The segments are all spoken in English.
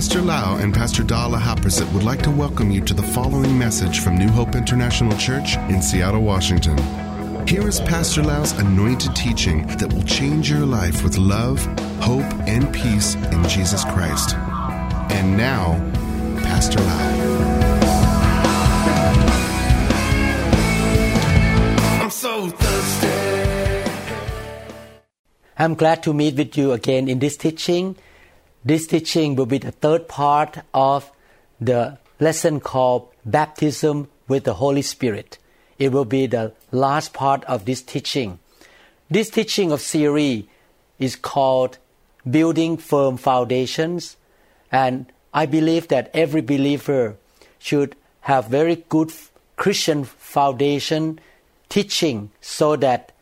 Pastor Lau and Pastor Dala Haprasit would like to welcome you to the following message from New Hope International Church in Seattle, Washington. Here is Pastor Lau's anointed teaching that will change your life with love, hope, and peace in Jesus Christ. And now, Pastor Lau. I'm so thirsty. I'm glad to meet with you again in this teaching. This teaching will be the third part of the lesson called Baptism with the Holy Spirit. It will be the last part of this teaching. This teaching of series is called Building Firm Foundations, and I believe that every believer should have very good Christian foundation teaching so that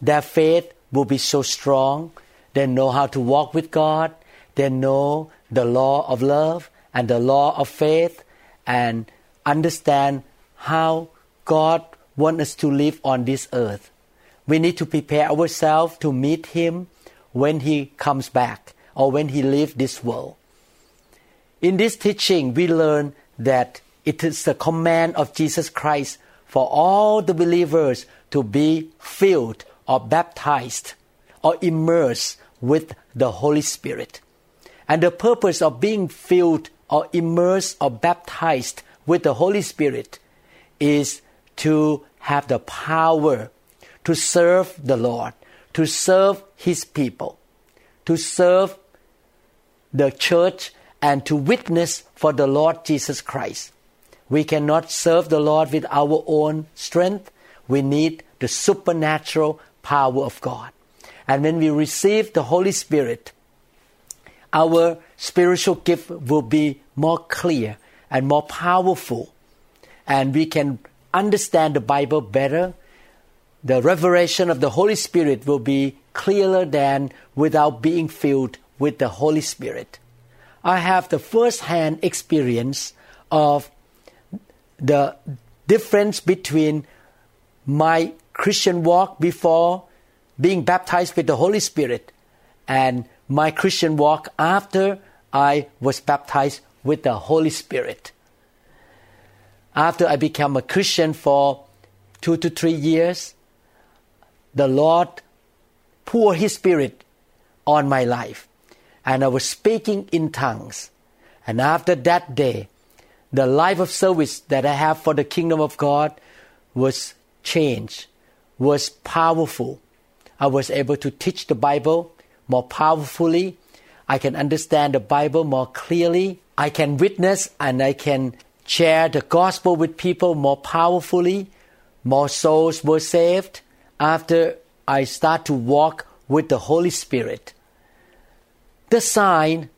their faith will be so strong. They know how to walk with God. They know the law of love and the law of faith and understand how God wants us to live on this earth. We need to prepare ourselves to meet Him when He comes back or when He leaves this world. In this teaching, we learn that it is the command of Jesus Christ for all the believers to be filled or baptized or immersed with the Holy Spirit. And the purpose of being filled or immersed or baptized with the Holy Spirit is to have the power to serve the Lord, to serve His people, to serve the church, and to witness for the Lord Jesus Christ. We cannot serve the Lord with our own strength. We need the supernatural power of God. And when we receive the Holy Spirit, our spiritual gift will be more clear and more powerful. And we can understand the Bible better. The revelation of the Holy Spirit will be clearer than without being filled with the Holy Spirit. I have the first hand experience of the difference between my Christian walk before being baptized with the Holy Spirit and my Christian walk after I was baptized with the Holy Spirit. After I became a Christian for two to three years, the Lord poured His Spirit on my life, and I was speaking in tongues. And after that day, the life of service that I have for the kingdom of God was changed, was powerful. I was able to teach the Bible more powerfully. I can understand the Bible more clearly. I can witness and I can share the gospel with people more powerfully. More souls were saved after I start to walk with the Holy Spirit. The sign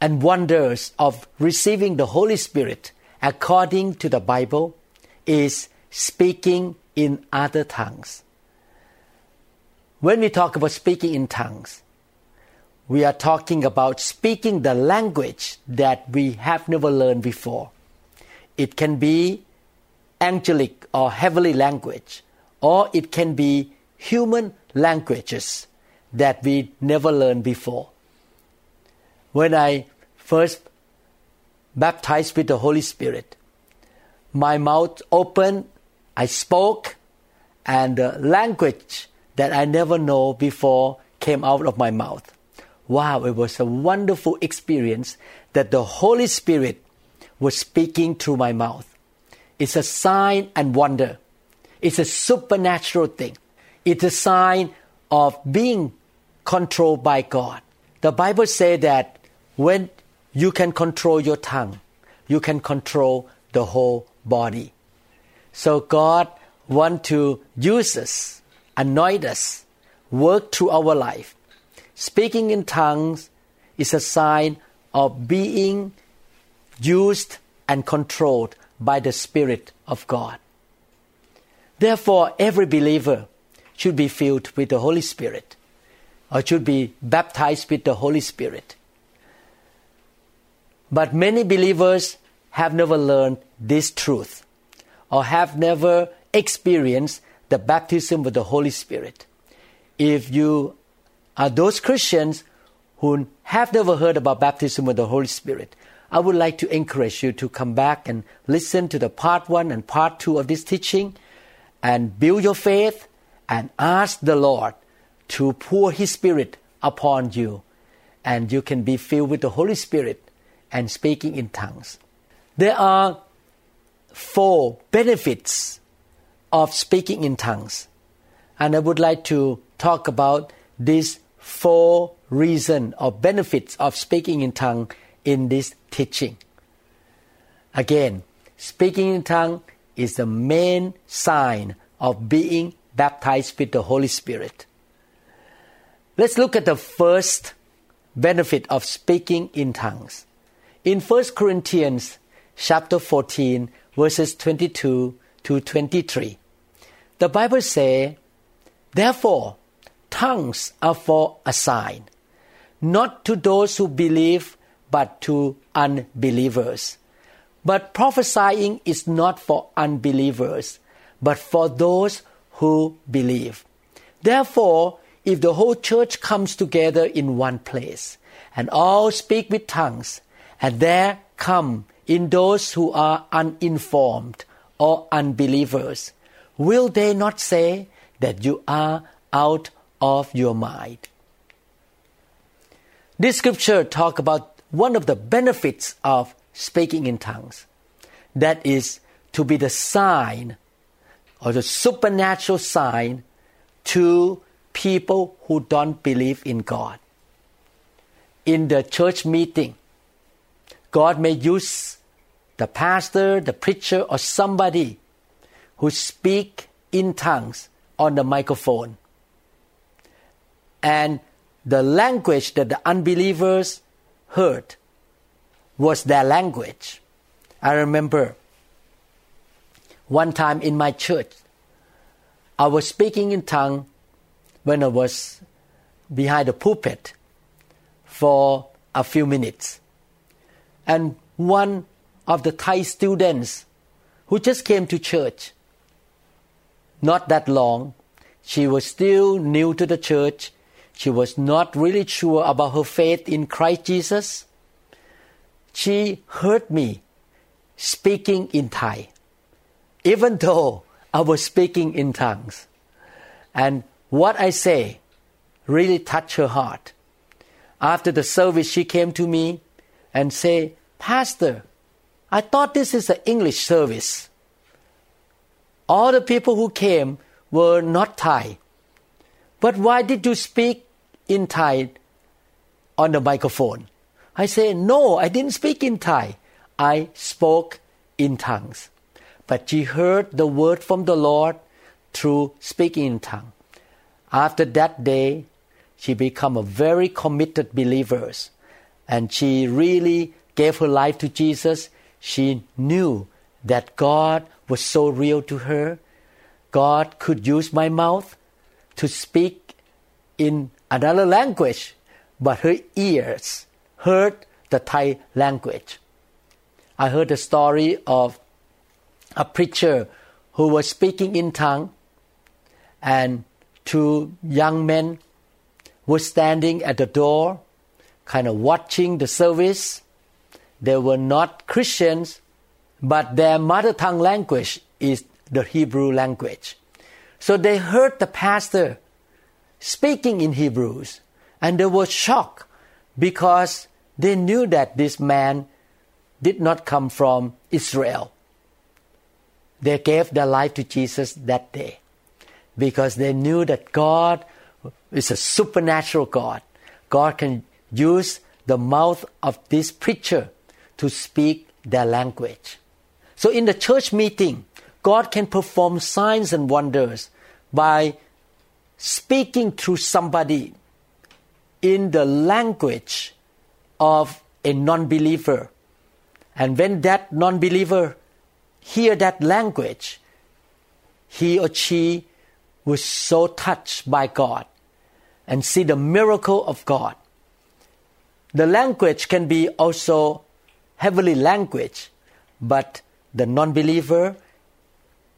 and wonders of receiving the Holy Spirit according to the Bible is speaking in other tongues. When we talk about speaking in tongues, we are talking about speaking the language that we have never learned before. It can be angelic or heavenly language, or it can be human languages that we never learned before. When I first baptized with the Holy Spirit, my mouth opened, I spoke, and the language that I never know before came out of my mouth. Wow, it was a wonderful experience that the Holy Spirit was speaking through my mouth. It's a sign and wonder. It's a supernatural thing. It's a sign of being controlled by God. The Bible says that when you can control your tongue, you can control the whole body. So God wants to use us anoint us, work through our life. Speaking in tongues is a sign of being used and controlled by the Spirit of God. Therefore, every believer should be filled with the Holy Spirit or should be baptized with the Holy Spirit. But many believers have never learned this truth or have never experienced the baptism with the Holy Spirit. If you are those Christians who have never heard about baptism with the Holy Spirit, I would like to encourage you to come back and listen to the part one and part two of this teaching and build your faith and ask the Lord to pour His Spirit upon you and you can be filled with the Holy Spirit and speaking in tongues. There are four benefits of speaking in tongues. And I would like to talk about these four reasons or benefits of speaking in tongue in this teaching. Again, speaking in tongue is the main sign of being baptized with the Holy Spirit. Let's look at the first benefit of speaking in tongues. In 1 Corinthians chapter 14 verses 22 to 23, the Bible says, Therefore, tongues are for a sign, not to those who believe, but to unbelievers. But prophesying is not for unbelievers, but for those who believe. Therefore, if the whole church comes together in one place, and all speak with tongues, and there come in those who are uninformed or unbelievers, will they not say that you are out of your mind? This scripture talk about one of the benefits of speaking in tongues. That is to be the sign or the supernatural sign to people who don't believe in God. In the church meeting, God may use the pastor, the preacher, or somebody who speak in tongues on the microphone. And the language that the unbelievers heard was their language. I remember one time in my church, I was speaking in tongue when I was behind the pulpit for a few minutes. And one of the Thai students who just came to church, not that long, she was still new to the church. She was not really sure about her faith in Christ Jesus. She heard me speaking in Thai, even though I was speaking in tongues. And what I say really touched her heart. After the service, she came to me and said, Pastor, I thought this is an English service. All the people who came were not Thai. But why did you speak in Thai on the microphone? I say, No, I didn't speak in Thai. I spoke in tongues. But she heard the word from the Lord through speaking in tongue. After that day, she became a very committed believer and she really gave her life to Jesus. She knew that God was so real to her. God could use my mouth to speak in another language, but her ears heard the Thai language. I heard the story of a preacher who was speaking in tongue and two young men were standing at the door, kind of watching the service. They were not Christians, but their mother tongue language is the Hebrew language. So they heard the pastor speaking in Hebrews, and they were shocked because they knew that this man did not come from Israel. They gave their life to Jesus that day because they knew that God is a supernatural God. God can use the mouth of this preacher to speak their language. So in the church meeting, God can perform signs and wonders by speaking through somebody in the language of a non-believer. And when that non-believer hear that language, he or she was so touched by God and see the miracle of God. The language can be also heavenly language, but the non-believer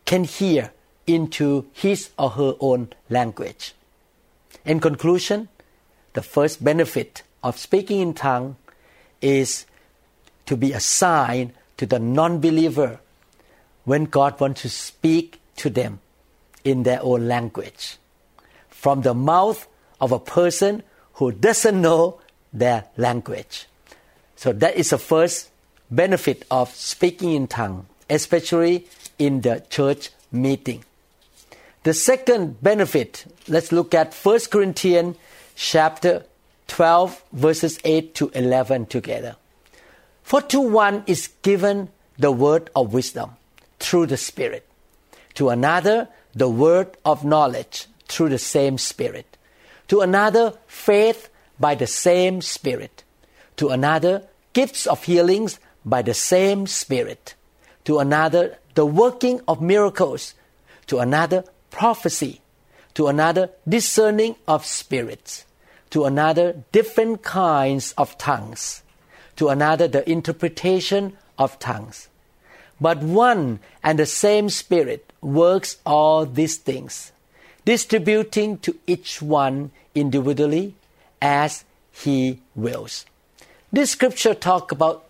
can hear into his or her own language. In conclusion, the first benefit of speaking in tongue is to be a sign to the non-believer when God wants to speak to them in their own language from the mouth of a person who doesn't know their language. So that is the first benefit of speaking in tongue, especially in the church meeting. The second benefit, let's look at 1 Corinthians chapter 12 verses 8 to 11 together. For to one is given the word of wisdom through the Spirit, to another the word of knowledge through the same Spirit, to another faith by the same Spirit, to another gifts of healings by the same Spirit, to another the working of miracles, to another prophecy, to another discerning of spirits, to another different kinds of tongues, to another the interpretation of tongues. But one and the same Spirit works all these things, distributing to each one individually as He wills. This scripture talk about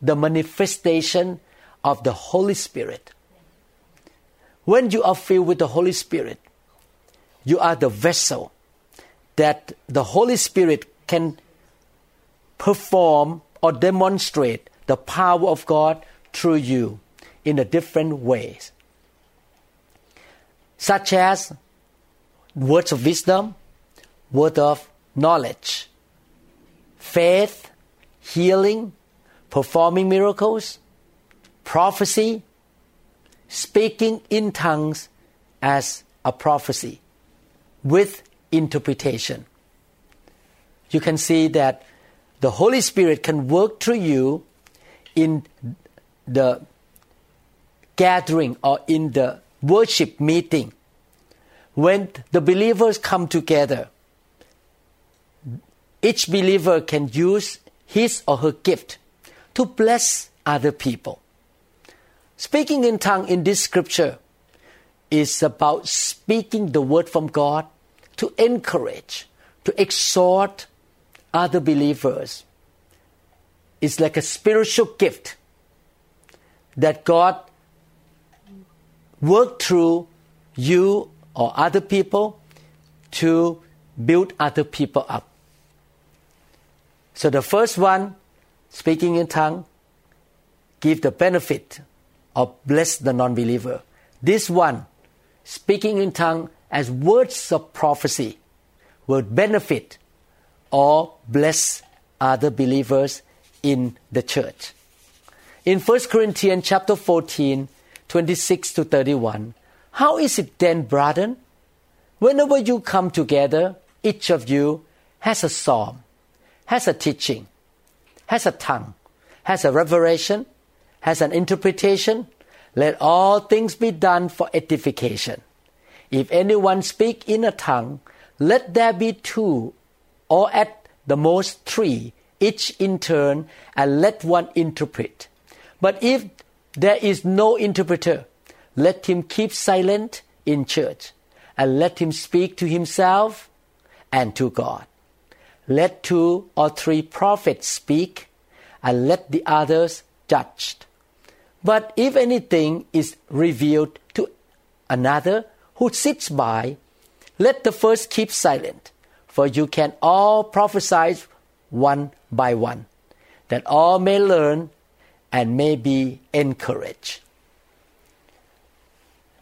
the manifestation of the Holy Spirit. When you are filled with the Holy Spirit, you are the vessel that the Holy Spirit can perform or demonstrate the power of God through you in a different ways, such as words of wisdom, word of knowledge, faith, healing, performing miracles, prophecy, speaking in tongues as a prophecy with interpretation. You can see that the Holy Spirit can work through you in the gathering or in the worship meeting. When the believers come together, each believer can use his or her gift to bless other people. Speaking in tongue in this scripture is about speaking the word from God to encourage, to exhort other believers. It's like a spiritual gift that God worked through you or other people to build other people up. So the first one, speaking in tongue, give the benefit of bless the non-believer. This one, speaking in tongue as words of prophecy, will benefit or bless other believers in the church. In 1 Corinthians chapter 14, 26 to 31, how is it then, brethren? Whenever you come together, each of you has a psalm, has a teaching, has a tongue, has a revelation, has an interpretation. Let all things be done for edification. If anyone speak in a tongue, let there be two, or at the most three, each in turn, and let one interpret. But if there is no interpreter, let him keep silent in church, and let him speak to himself and to God. Let two or three prophets speak, and let the others judge. But if anything is revealed to another who sits by, let the first keep silent, for you can all prophesy one by one, that all may learn and may be encouraged.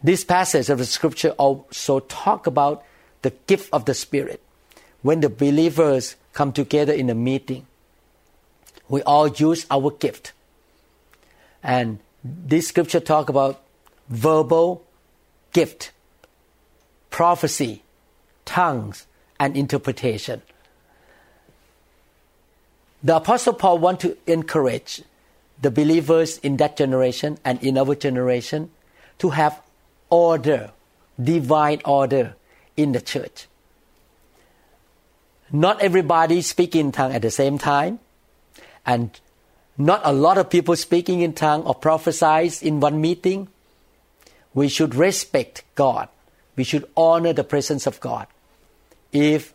This passage of the scripture also talk about the gift of the Spirit. When the believers come together in a meeting, we all use our gift. And this scripture talk about verbal gift, prophecy, tongues, and interpretation. The Apostle Paul want to encourage the believers in that generation and in our generation to have order, divine order in the church. Not everybody speak in tongue at the same time, and not a lot of people speaking in tongue or prophesies in one meeting. We should respect God. We should honor the presence of God. If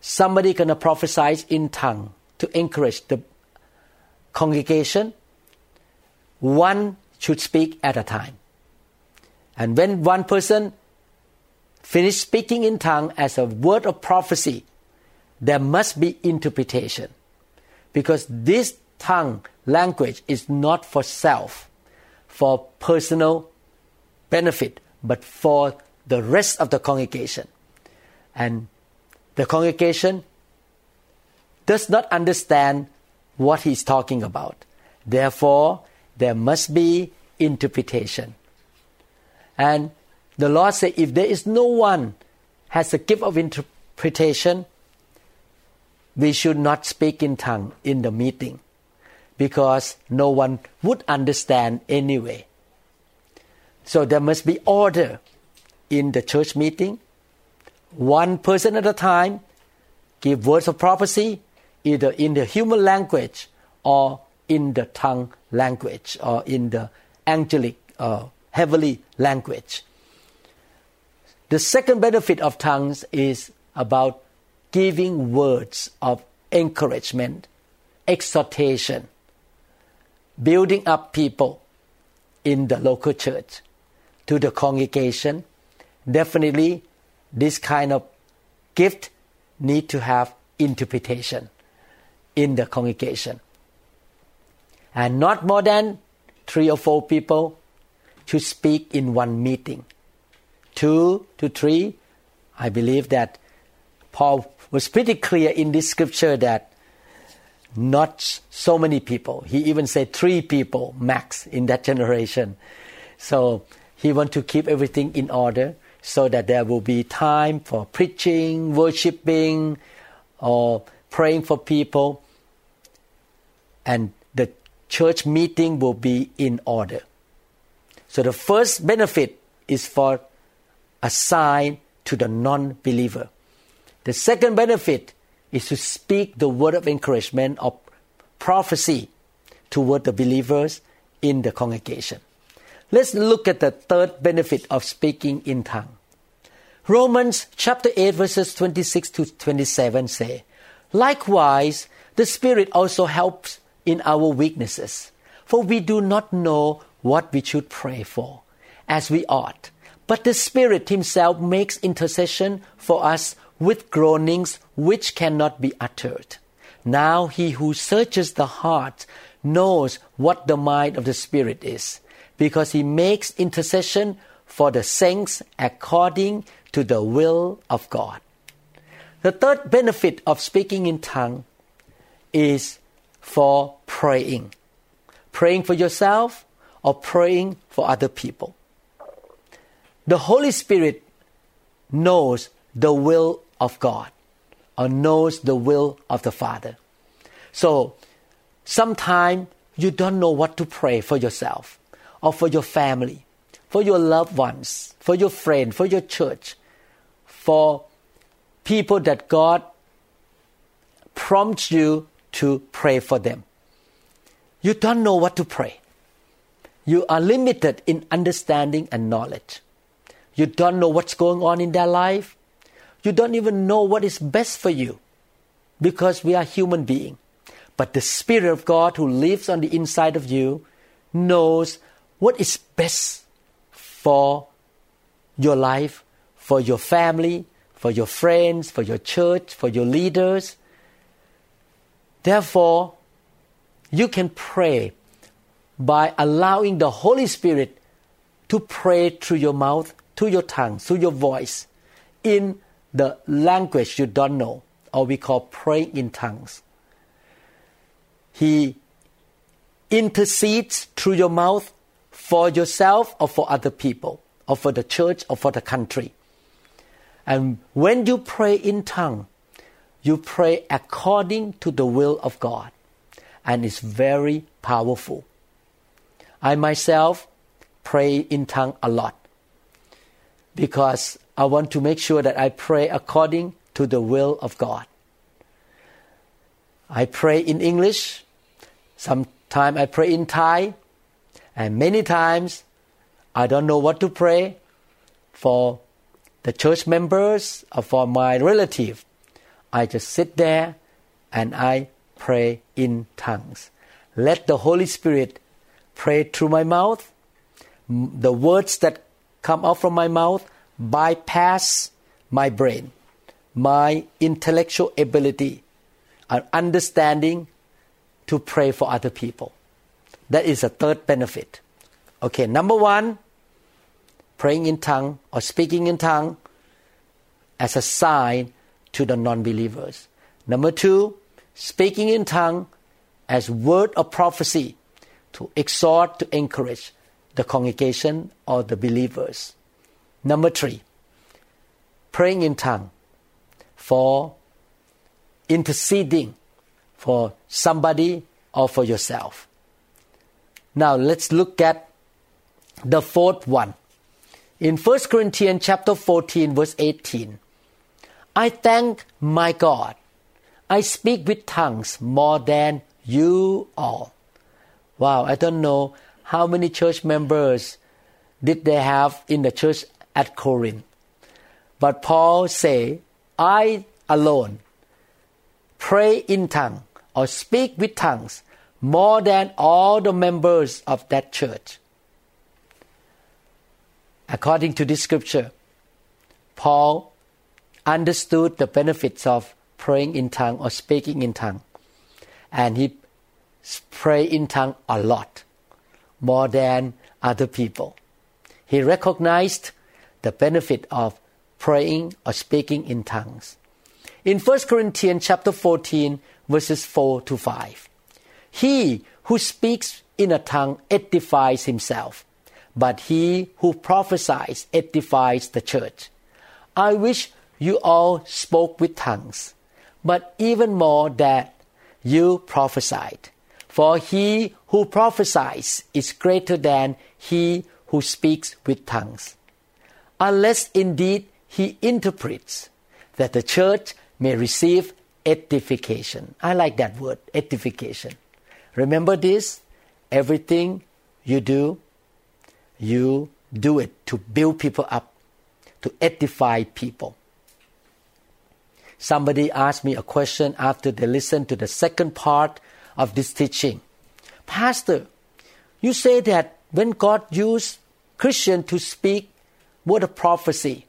somebody gonna prophesy in tongue to encourage the congregation, one should speak at a time. And when one person finish speaking in tongue as a word of prophecy, there must be interpretation. Because this tongue language is not for self, for personal benefit, but for the rest of the congregation. And the congregation does not understand what he's talking about. Therefore, there must be interpretation. And the Lord said, if there is no one has a gift of interpretation, we should not speak in tongue in the meeting because no one would understand anyway. So there must be order in the church meeting. One person at a time give words of prophecy either in the human language or in the tongue language or in the angelic uh, heavenly language. The second benefit of tongues is about giving words of encouragement, exhortation, building up people in the local church to the congregation. Definitely, this kind of gift need to have interpretation in the congregation. And not more than three or four people to speak in one meeting. Two to three, I believe that Paul was pretty clear in this scripture that not so many people. He even said three people max in that generation. So he want to keep everything in order so that there will be time for preaching, worshiping, or praying for people, and the church meeting will be in order. So the first benefit is for a sign to the non believer. The second benefit is to speak the word of encouragement or prophecy toward the believers in the congregation. Let's look at the third benefit of speaking in tongue. Romans chapter 8 verses 26 to 27 say, Likewise, the Spirit also helps in our weaknesses, for we do not know what we should pray for, as we ought. But the Spirit Himself makes intercession for us with groanings which cannot be uttered. Now He who searches the heart knows what the mind of the Spirit is, because He makes intercession for the saints according to the will of God. The third benefit of speaking in tongue is for praying. Praying for yourself or praying for other people. The Holy Spirit knows the will of God or knows the will of the Father. So sometimes you don't know what to pray for yourself or for your family, for your loved ones, for your friend, for your church, for people that God prompts you to pray for them. You don't know what to pray. You are limited in understanding and knowledge. You don't know what's going on in their life. You don't even know what is best for you because we are human beings. But the Spirit of God who lives on the inside of you knows what is best for your life, for your family, for your friends, for your church, for your leaders. Therefore, you can pray by allowing the Holy Spirit to pray through your mouth, through your tongue, through your voice, in the language you don't know, or we call praying in tongues. He intercedes through your mouth for yourself or for other people, or for the church or for the country. And when you pray in tongue, you pray according to the will of God. And it's very powerful. I myself pray in tongue a lot because I want to make sure that I pray according to the will of God. I pray in English, sometimes I pray in Thai, and many times I don't know what to pray for the church members or for my relative. I just sit there and I pray in tongues. Let the Holy Spirit pray through my mouth. The words that come out from my mouth bypass my brain, my intellectual ability, and understanding to pray for other people. That is a third benefit. Okay, number one, praying in tongue or speaking in tongue as a sign to the non-believers. Number two, speaking in tongue as word of prophecy to exhort, to encourage the congregation or the believers. Number three, praying in tongue for interceding for somebody or for yourself. Now let's look at the fourth one. In 1 Corinthians chapter 14 verse 18, I thank my God. I speak with tongues more than you all. Wow, I don't know how many church members did they have in the church at Corinth. But Paul say, I alone pray in tongue or speak with tongues more than all the members of that church. According to this scripture, Paul understood the benefits of praying in tongue or speaking in tongue. And he prayed in tongue a lot, more than other people. He recognized the benefit of praying or speaking in tongues. In 1 Corinthians chapter 14 verses 4 to 5. He who speaks in a tongue edifies himself, but he who prophesies edifies the church. I wish you all spoke with tongues, but even more that you prophesied. For he who prophesies is greater than he who speaks with tongues, unless indeed he interprets, that the church may receive edification. I like that word, edification. Remember this everything you do, you do it to build people up, to edify people. Somebody asked me a question after they listened to the second part of this teaching. Pastor, you say that when God used Christian to speak word of prophecy,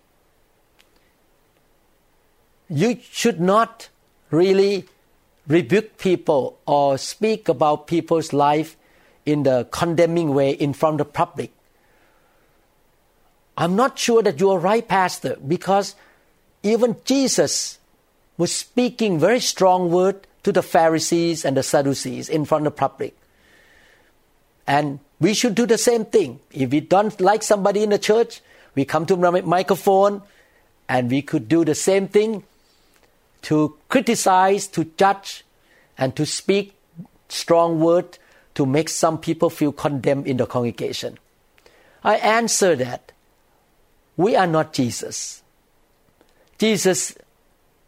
you should not really rebuke people or speak about people's life in the condemning way in front of the public. I'm not sure that you are right, Pastor, because even Jesus was speaking very strong word to the Pharisees and the Sadducees in front of the public. And we should do the same thing. If we don't like somebody in the church, we come to the microphone and we could do the same thing to criticize, to judge, and to speak strong word to make some people feel condemned in the congregation. I answer that we are not Jesus. Jesus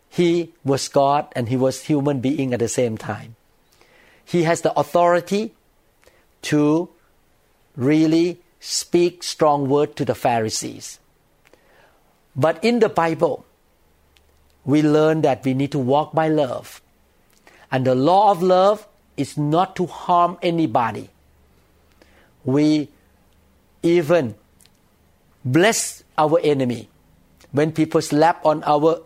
he was God and he was human being at the same time. He has the authority to really speak strong word to the Pharisees. But in the Bible, we learn that we need to walk by love. And the law of love is not to harm anybody. We even bless our enemy. When people slap on our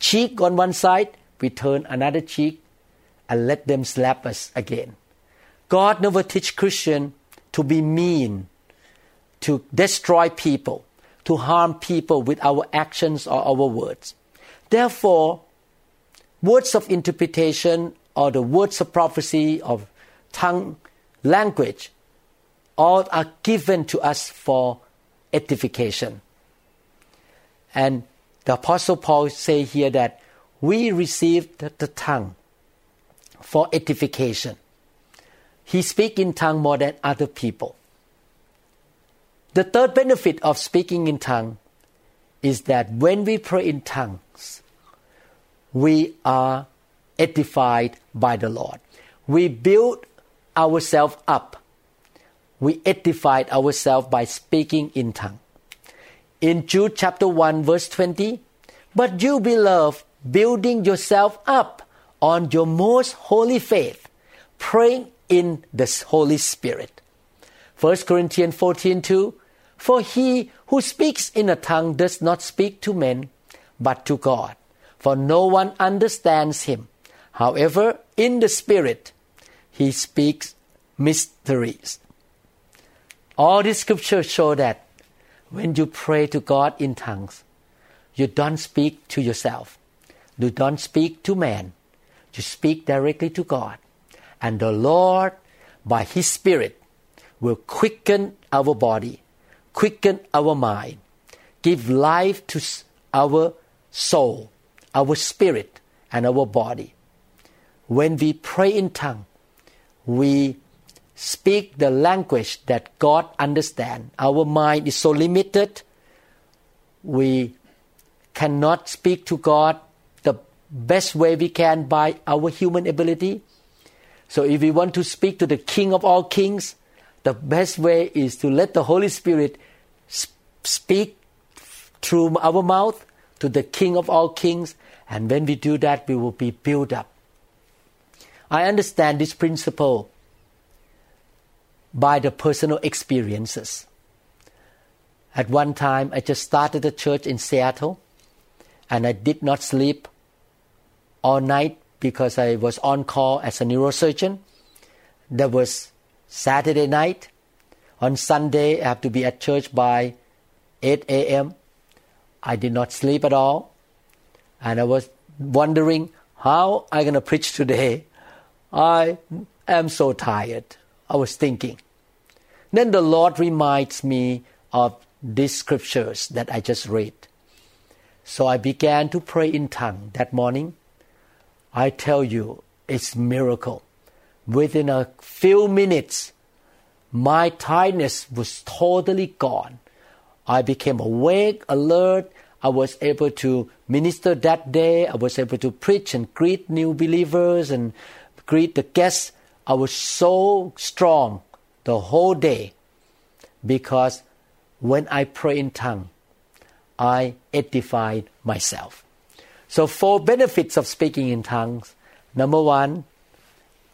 cheek on one side, we turn another cheek and let them slap us again. God never teach Christian to be mean, to destroy people, to harm people with our actions or our words. Therefore, words of interpretation or the words of prophecy of tongue language all are given to us for edification. And the Apostle Paul say here that we received the tongue for edification. He speak in tongue more than other people. The third benefit of speaking in tongue is that when we pray in tongues, we are edified by the Lord. We build ourselves up. We edified ourselves by speaking in tongue in Jude chapter 1 verse 20 but you beloved building yourself up on your most holy faith, praying in the Holy Spirit. 1 Corinthians 14 2 For he who speaks in a tongue does not speak to men, but to God, for no one understands him. However, in the Spirit, he speaks mysteries. All the scriptures show that when you pray to God in tongues, you don't speak to yourself. You don't speak to man. You speak directly to God. And the Lord, by His Spirit, will quicken our body, quicken our mind, give life to our soul, our spirit, and our body. When we pray in tongue, we speak the language that God understands. Our mind is so limited. We cannot speak to God the best way we can by our human ability. So if we want to speak to the King of all kings, the best way is to let the Holy Spirit speak through our mouth to the King of all kings. And when we do that, we will be built up. I understand this principle by the personal experiences. At one time, I just started a church in Seattle, and I did not sleep all night because I was on call as a neurosurgeon. There was Saturday night. On Sunday, I have to be at church by 8 a.m. I did not sleep at all, and I was wondering how I'm going to preach today. I am so tired. I was thinking. Then the Lord reminds me of these scriptures that I just read. So I began to pray in tongue that morning. I tell you, it's miracle. Within a few minutes, my tiredness was totally gone. I became awake, alert. I was able to minister that day. I was able to preach and greet new believers and greet the guests I was so strong the whole day because when I pray in tongue, I edified myself. So, four benefits of speaking in tongues. Number one,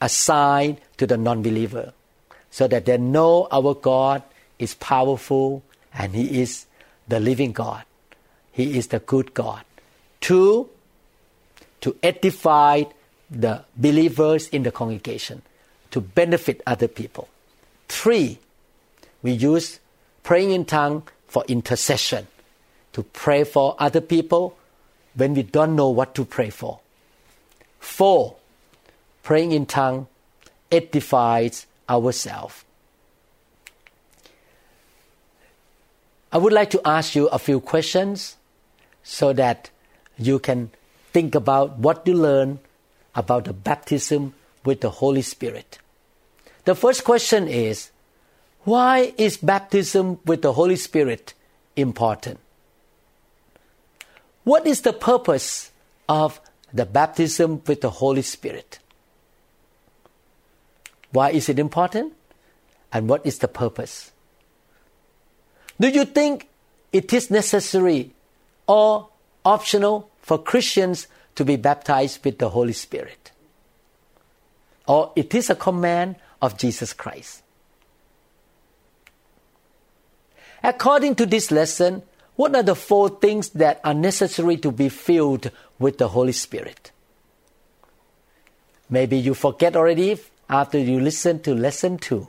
a sign to the non believer so that they know our God is powerful and He is the living God. He is the good God. Two, to edify the believers in the congregation to benefit other people. Three, we use praying in tongue for intercession, to pray for other people when we don't know what to pray for. Four, praying in tongue edifies ourselves. I would like to ask you a few questions so that you can think about what you learn about the baptism with the Holy Spirit. The first question is why is baptism with the Holy Spirit important? What is the purpose of the baptism with the Holy Spirit? Why is it important? And what is the purpose? Do you think it is necessary or optional for Christians to be baptized with the Holy Spirit? Or it is a command of Jesus Christ. According to this lesson, what are the four things that are necessary to be filled with the Holy Spirit? Maybe you forget already after you listen to lesson two.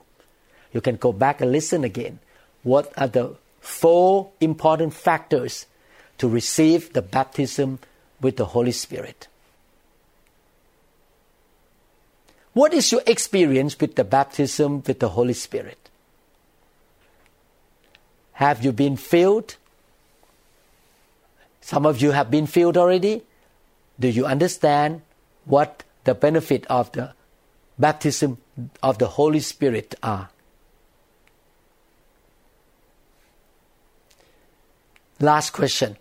You can go back and listen again. What are the four important factors to receive the baptism with the Holy Spirit? What is your experience with the baptism with the Holy Spirit? Have you been filled? Some of you have been filled already. Do you understand what the benefit of the baptism of the Holy Spirit are? Last question.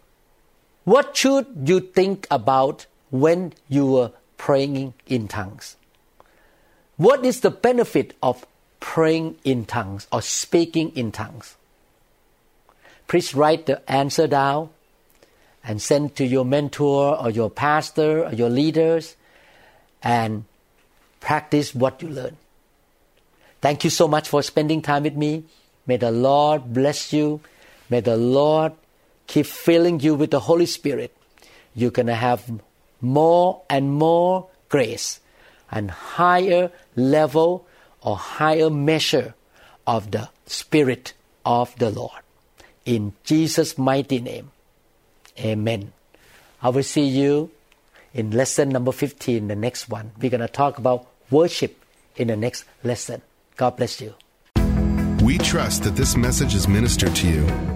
What should you think about when you were praying in tongues? What is the benefit of praying in tongues or speaking in tongues? Please write the answer down and send to your mentor or your pastor or your leaders and practice what you learn. Thank you so much for spending time with me. May the Lord bless you. May the Lord keep filling you with the Holy Spirit. You're going to have more and more grace and higher level or higher measure of the Spirit of the Lord. In Jesus' mighty name. Amen. I will see you in lesson number 15, the next one. We're going to talk about worship in the next lesson. God bless you. We trust that this message is ministered to you.